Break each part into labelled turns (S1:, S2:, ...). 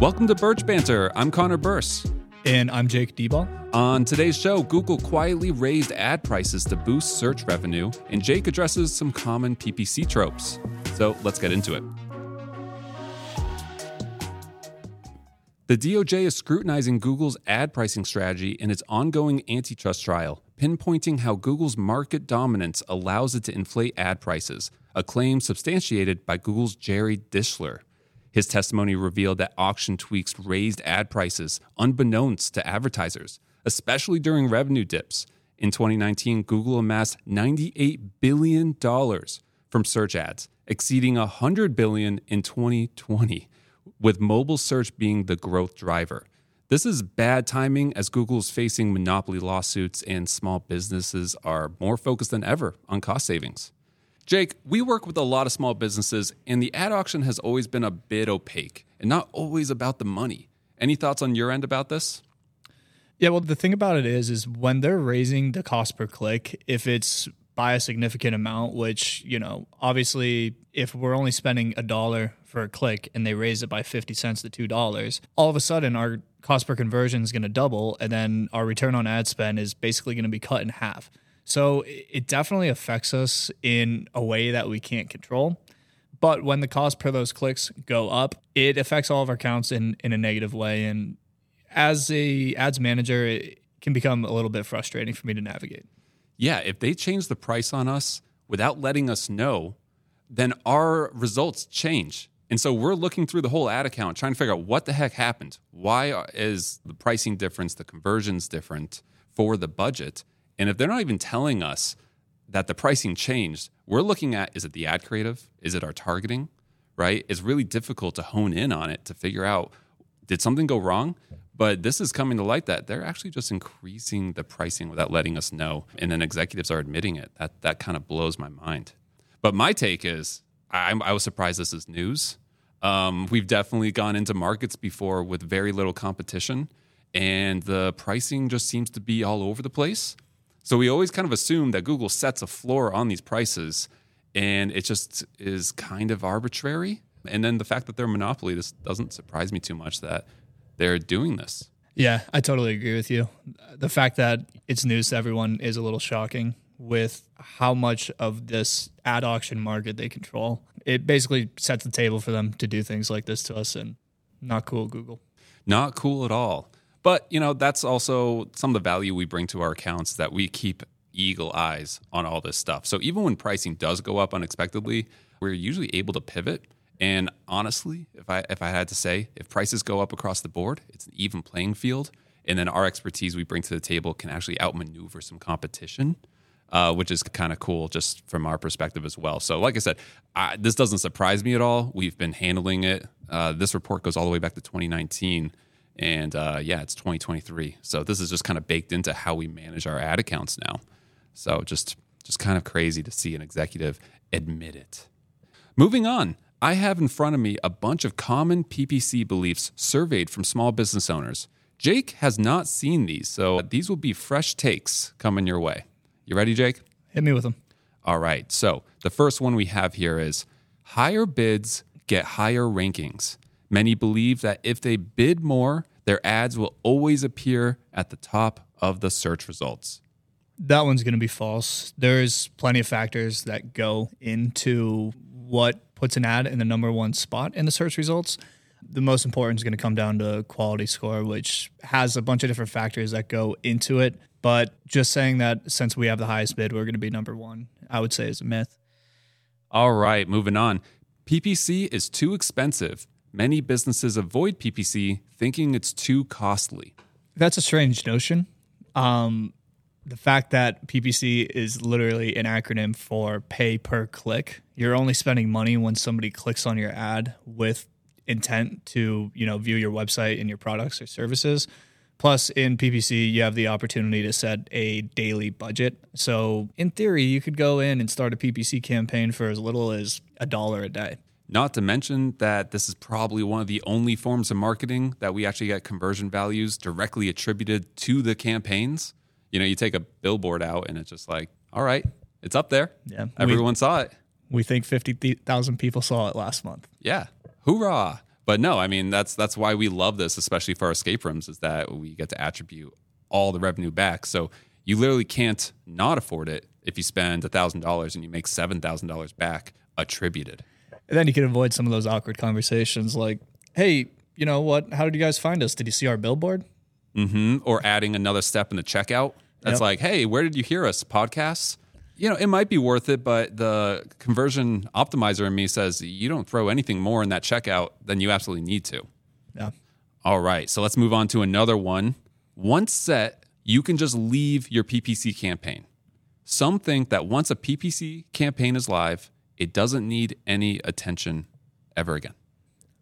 S1: Welcome to Birch Banter. I'm Connor Bearse.
S2: And I'm Jake Dieball.
S1: On today's show, Google quietly raised ad prices to boost search revenue, and Jake addresses some common PPC tropes. So let's get into it. The DOJ is scrutinizing Google's ad pricing strategy in its ongoing antitrust trial, pinpointing how Google's market dominance allows it to inflate ad prices, a claim substantiated by Google's Jerry Dischler. His testimony revealed that auction tweaks raised ad prices unbeknownst to advertisers, especially during revenue dips. In 2019, Google amassed $98 billion from search ads, exceeding 100 billion in 2020 with mobile search being the growth driver. This is bad timing as Google is facing monopoly lawsuits and small businesses are more focused than ever on cost savings. Jake, we work with a lot of small businesses, and the ad auction has always been a bit opaque and not always about the money. Any thoughts on your end about this?
S2: Yeah, well, the thing about it is, is when they're raising the cost per click, if it's by a significant amount, which, you know, obviously, if we're only spending a dollar for a click and they raise it by 50 cents to $2, all of a sudden our cost per conversion is going to double. And then our return on ad spend is basically going to be cut in half. So it definitely affects us in a way that we can't control. But when the cost per those clicks go up, it affects all of our counts in, in a negative way. And as a ads manager, it can become a little bit frustrating for me to navigate
S1: yeah, if they change the price on us without letting us know, then our results change. And so we're looking through the whole ad account, trying to figure out what the heck happened. Why is the pricing difference, the conversions different for the budget? And if they're not even telling us that the pricing changed, we're looking at is it the ad creative? Is it our targeting? Right? It's really difficult to hone in on it to figure out did something go wrong? But this is coming to light that they're actually just increasing the pricing without letting us know. And then executives are admitting it. That, that kind of blows my mind. But my take is I, I was surprised this is news. Um, we've definitely gone into markets before with very little competition, and the pricing just seems to be all over the place. So we always kind of assume that Google sets a floor on these prices, and it just is kind of arbitrary. And then the fact that they're a monopoly, this doesn't surprise me too much that they're doing this.
S2: Yeah, I totally agree with you. The fact that it's news to everyone is a little shocking with how much of this ad auction market they control. It basically sets the table for them to do things like this to us and not cool Google.
S1: Not cool at all. But, you know, that's also some of the value we bring to our accounts that we keep eagle eyes on all this stuff. So even when pricing does go up unexpectedly, we're usually able to pivot and honestly, if I if I had to say, if prices go up across the board, it's an even playing field, and then our expertise we bring to the table can actually outmaneuver some competition. Uh, which is kind of cool just from our perspective as well. So, like I said, I, this doesn't surprise me at all. We've been handling it. Uh, this report goes all the way back to 2019, and uh, yeah, it's 2023. So this is just kind of baked into how we manage our ad accounts now. So just just kind of crazy to see an executive admit it. Moving on. I have in front of me a bunch of common PPC beliefs surveyed from small business owners. Jake has not seen these, so these will be fresh takes coming your way. You ready, Jake?
S2: Hit me with them.
S1: All right. So the first one we have here is higher bids get higher rankings. Many believe that if they bid more, their ads will always appear at the top of the search results.
S2: That one's going to be false. There's plenty of factors that go into what puts an ad in the number one spot in the search results. The most important is going to come down to quality score, which has a bunch of different factors that go into it. But just saying that since we have the highest bid, we're going to be number one, I would say is a myth.
S1: All right, moving on. PPC is too expensive. Many businesses avoid PPC thinking it's too costly.
S2: That's a strange notion. Um, the fact that PPC is literally an acronym for pay per click. You're only spending money when somebody clicks on your ad with intent to, you know, view your website and your products or services. Plus, in PPC, you have the opportunity to set a daily budget. So, in theory, you could go in and start a PPC campaign for as little as a dollar a day.
S1: Not to mention that this is probably one of the only forms of marketing that we actually get conversion values directly attributed to the campaigns you know, you take a billboard out and it's just like, all right, it's up there. Yeah. Everyone we, saw it.
S2: We think 50,000 people saw it last month.
S1: Yeah. Hoorah. But no, I mean that's that's why we love this, especially for our escape rooms, is that we get to attribute all the revenue back. So you literally can't not afford it if you spend thousand dollars and you make seven thousand dollars back attributed.
S2: And then you can avoid some of those awkward conversations like, hey, you know what? How did you guys find us? Did you see our billboard?
S1: hmm Or adding another step in the checkout. That's
S2: Yep.
S1: like, hey, where did you hear us? Podcasts? You know, it might be worth it, but the conversion optimizer in me says you don't throw anything more in that checkout than you absolutely need to.
S2: Yeah.
S1: All right, so let's move on to another one. Once set, you can just leave your PPC campaign. Some think that once a PPC campaign is live, it doesn't need any attention ever again.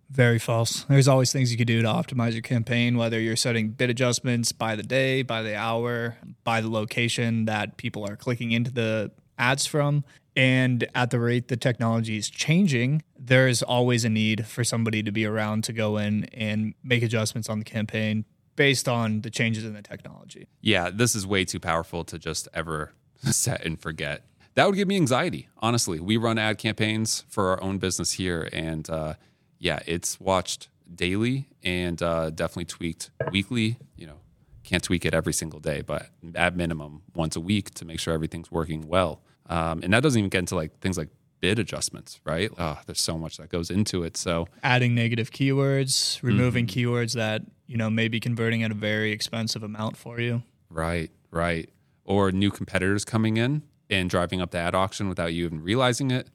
S2: Very false. There's always things you could do to optimize your campaign, whether you're setting bid adjustments by the day, by the hour, by the location that people are clicking into the ads from. And at the rate the technology is changing, there's always a need for somebody to be around to go in and make adjustments on the campaign based on the changes in the technology.
S1: Yeah, this is way too powerful to just ever set and forget. That would give me anxiety, honestly. We run ad campaigns for our own business here, and uh, yeah, it's watched daily and uh, definitely tweaked weekly. You know, can't tweak it every single day, but at minimum once a week to make sure everything's working well. Um, and that doesn't even get into like things like bid adjustments, right? Oh, there's so much that goes into it. So
S2: Adding negative keywords, removing keywords that, you know, may be converting at a very expensive amount for you.
S1: Right, right. Or new competitors coming in and driving up the ad auction without you even realizing it.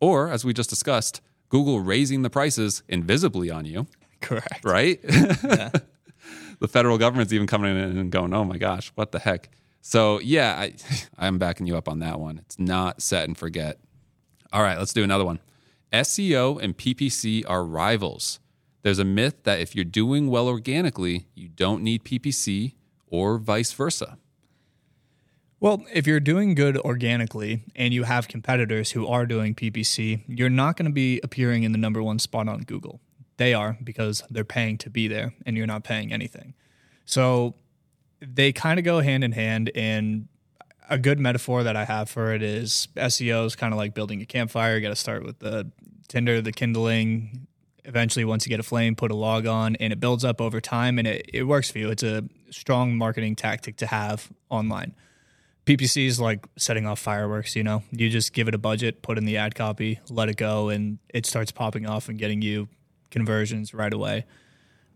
S1: Or, as we just discussed, Google raising the prices invisibly on you,
S2: Correct.
S1: right? the federal government's even coming in and going, oh my gosh, what the heck? So, yeah, I, I'm backing you up on that one. It's not set and forget. All right, let's do another one. SEO and PPC are rivals. There's a myth that if you're doing well organically, you don't need PPC or vice versa.
S2: Well, if you're doing good organically and you have competitors who are doing PPC, you're not going to be appearing in the number one spot on Google. They are because they're paying to be there and you're not paying anything. So they kind of go hand in hand. And a good metaphor that I have for it is SEO is kind of like building a campfire. You got to start with the tinder, the kindling. Eventually, once you get a flame, put a log on, and it builds up over time and it, it works for you. It's a strong marketing tactic to have online. PPC is like setting off fireworks, you know. You just give it a budget, put in the ad copy, let it go, and it starts popping off and getting you conversions right away.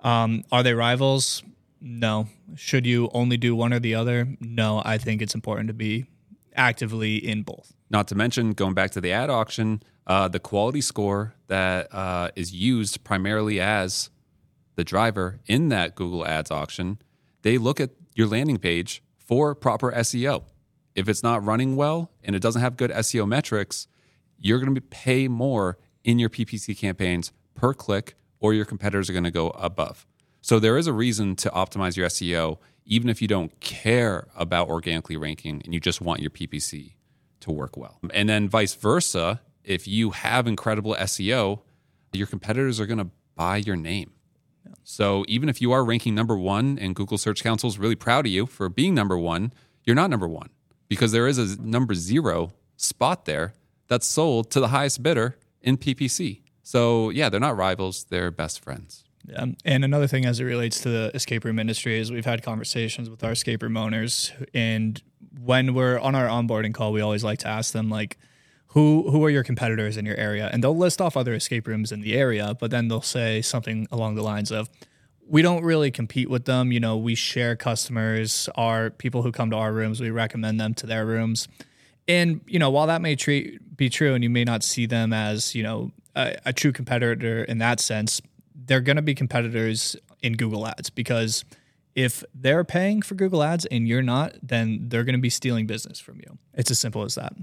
S2: Um, are they rivals? No. Should you only do one or the other? No. I think it's important to be actively in both.
S1: Not to mention, going back to the ad auction, uh, the quality score that uh, is used primarily as the driver in that Google Ads auction, they look at your landing page for proper SEO. If it's not running well and it doesn't have good SEO metrics, you're going to pay more in your PPC campaigns per click, or your competitors are going to go above. So there is a reason to optimize your SEO, even if you don't care about organically ranking and you just want your PPC to work well. And then vice versa, if you have incredible SEO, your competitors are going to buy your name. So even if you are ranking number one and Google Search Console is really proud of you for being number one, you're not number one because there is a number zero spot there that's sold to the highest bidder in PPC. So yeah, they're not rivals, they're best friends.
S2: Yeah. And another thing as it relates to the escape room industry is we've had conversations with our escape room owners and when we're on our onboarding call, we always like to ask them like who who are your competitors in your area? And they'll list off other escape rooms in the area, but then they'll say something along the lines of we don't really compete with them. You know, we share customers, our people who come to our rooms, we recommend them to their rooms. And, you know, while that may treat, be true and you may not see them as, you know, a, a true competitor in that sense, they're going to be competitors in Google Ads because if they're paying for Google Ads and you're not, then they're going to be stealing business from you. It's as simple as that.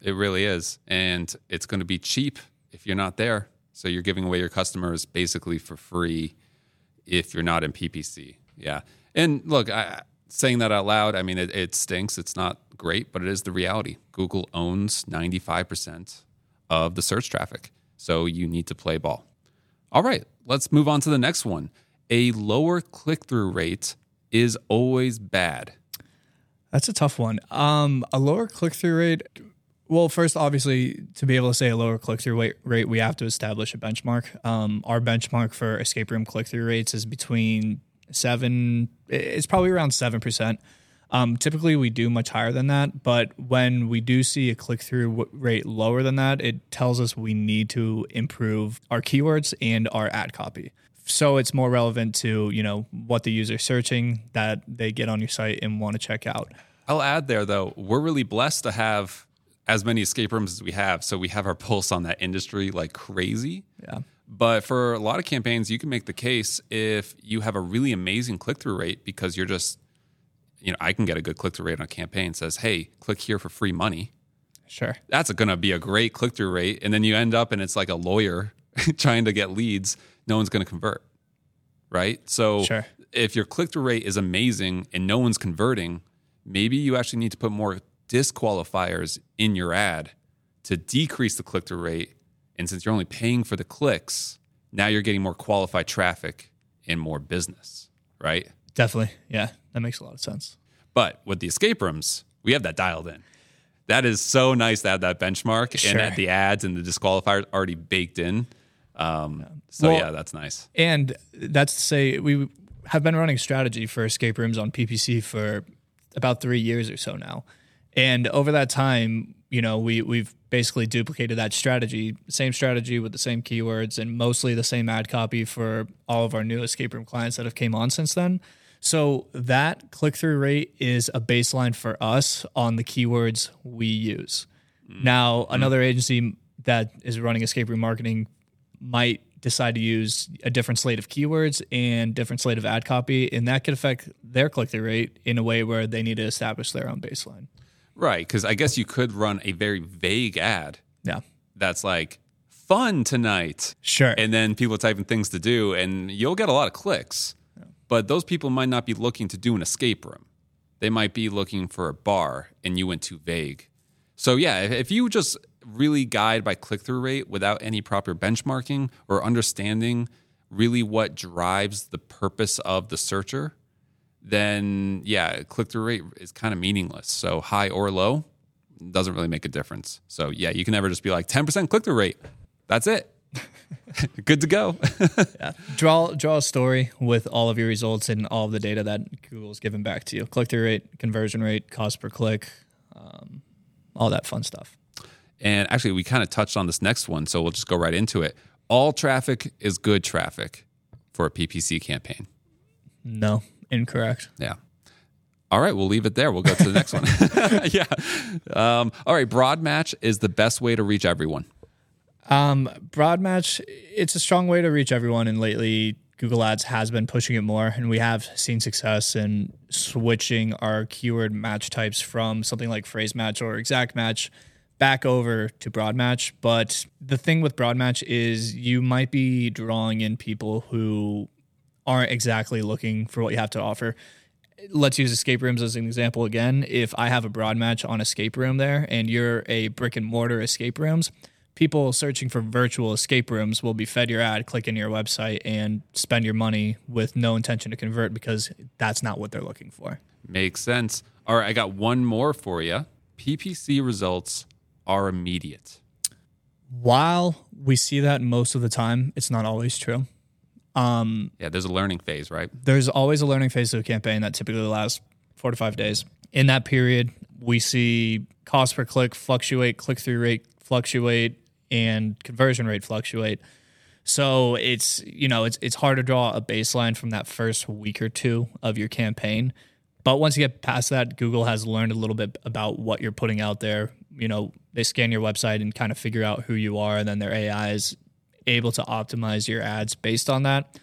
S1: It really is. And it's going to be cheap if you're not there. So you're giving away your customers basically for free if you're not in PPC. Yeah. And look, I, saying that out loud, I mean, it, it stinks. It's not great, but it is the reality. Google owns 95% of the search traffic. So you need to play ball. All right, let's move on to the next one. A lower click through rate is always bad.
S2: That's a tough one. Um, a lower click through rate. Well, first, obviously, to be able to say a lower click through rate, we have to establish a benchmark. Um, our benchmark for escape room click through rates is between seven, it's probably around 7%. Um, typically, we do much higher than that, but when we do see a click through rate lower than that, it tells us we need to improve our keywords and our ad copy. So it's more relevant to you know what the user's searching that they get on your site and want to check out.
S1: I'll add there though, we're really blessed to have as many escape rooms as we have, so we have our pulse on that industry like crazy.
S2: Yeah.
S1: But for a lot of campaigns, you can make the case if you have a really amazing click through rate because you're just you know, I can get a good click through rate on a campaign says, hey, click here for free money.
S2: Sure.
S1: That's going to be a great click through rate. And then you end up and it's like a lawyer trying to get leads. No one's going to convert. Right. So
S2: sure.
S1: if your click through rate is amazing and no one's converting, maybe you actually need to put more disqualifiers in your ad to decrease the click through rate. And since you're only paying for the clicks, now you're getting more qualified traffic and more business. Right.
S2: Definitely. Yeah. That makes a lot of sense.
S1: But with the escape rooms, we have that dialed in. That is so nice to have that benchmark sure. and the ads and the disqualifiers already baked in. Um, so well, yeah, that's nice.
S2: And that's to say we have been running strategy for escape rooms on PPC for about three years or so now. And over that time, you know, we we've basically duplicated that strategy, same strategy with the same keywords and mostly the same ad copy for all of our new escape room clients that have came on since then. So that click through rate is a baseline for us on the keywords we use. Mm. Now, another agency that is running escape room marketing might decide to use a different slate of keywords and different slate of ad copy, and that could affect their click through rate in a way where they need to establish their own baseline.
S1: Right, because I guess you could run a very vague ad.
S2: Yeah,
S1: that's like fun tonight.
S2: Sure,
S1: and then people typing things to do, and you'll get a lot of clicks. But those people might not be looking to do an escape room. They might be looking for a bar and you went too vague. So, yeah, if you just really guide by click through rate without any proper benchmarking or understanding really what drives the purpose of the searcher, then yeah, click through rate is kind of meaningless. So, high or low doesn't really make a difference. So, yeah, you can never just be like 10% click through rate. That's it. good to go.
S2: yeah. Draw draw a story with all of your results and all of the data that Google's given back to you. Click through rate, conversion rate, cost per click, um, all that fun stuff.
S1: And actually, we kind of touched on this next one, so we'll just go right into it. All traffic is good traffic for a PPC campaign.
S2: No, incorrect.
S1: Yeah. All right, we'll leave it there. We'll go to the next one. yeah. Um, all right, broad match is the best way to reach everyone.
S2: Um, broad match, it's a strong way to reach everyone, and lately Google Ads has been pushing it more, and we have seen success in switching our keyword match types from something like phrase match or exact match back over to broad match. But the thing with broad match is you might be drawing in people who aren't exactly looking for what you have to offer. Let's use escape rooms as an example again. If I have a broad match on escape room there and you're a brick and mortar escape rooms, people searching for virtual escape rooms will be fed your ad, click in your website, and spend your money with no intention to convert because that's not what they're looking for.
S1: Makes sense. All right, I got one more for you. PPC results are immediate.
S2: While we see that most of the time, it's not always true. Um,
S1: yeah, there's a learning phase, right?
S2: There's always a learning phase to a campaign that typically lasts four to five days. In that period, we see cost per click fluctuate, click through rate fluctuate, and conversion rate fluctuate. So it's you know it's it's hard to draw a baseline from that first week or two of your campaign. But once you get past that, Google has learned a little bit about what you're putting out there. You know, they scan your website and kind of figure out who you are, and then their AI is able to optimize your ads based on that.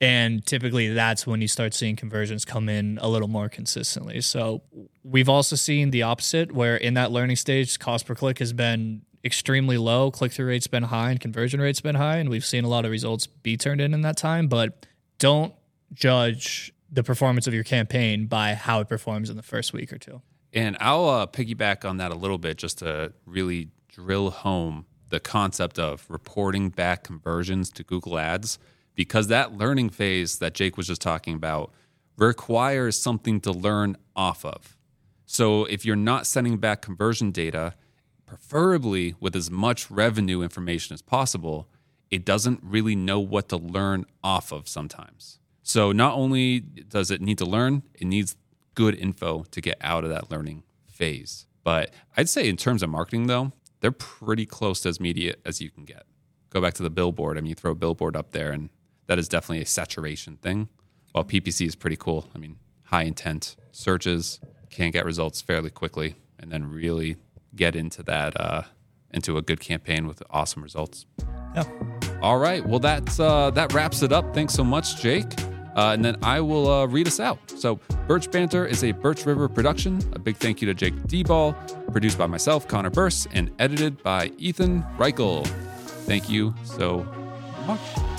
S2: And typically that's when you start seeing conversions come in a little more consistently. So we've also seen the opposite, where in that learning stage, cost per click has been extremely low. Click through rate's been high and conversion rate's been high, and we've seen a lot of results be turned in in that time. But don't judge the performance of your campaign by how it performs in the first week or two.
S1: And I'll uh, piggyback on that a little bit just to really drill home the concept of reporting back conversions to Google Ads, because that learning phase that Jake was just talking about requires something to learn off of. So if you're not sending back conversion data, preferably with as much revenue information as possible, it doesn't really know what to learn off of sometimes. So not only does it need to learn, it needs good info to get out of that learning phase. But I'd say in terms of marketing though, they're pretty close to as immediate as you can get. Go back to the billboard. I mean, you throw a billboard up there and that is definitely a saturation thing. While PPC is pretty cool. I mean, high intent searches can get results fairly quickly and then really get into that uh, into a good campaign with awesome results.
S2: Yeah.
S1: All right. Well, that's uh, that wraps it up. Thanks so much, Jake. Uh, and then I will uh, read us out. So, Birch Banter is a Birch River production. A big thank you to Jake Dieball, produced by myself, Connor Bearse, and edited by Ethan Reichel. Thank you so much.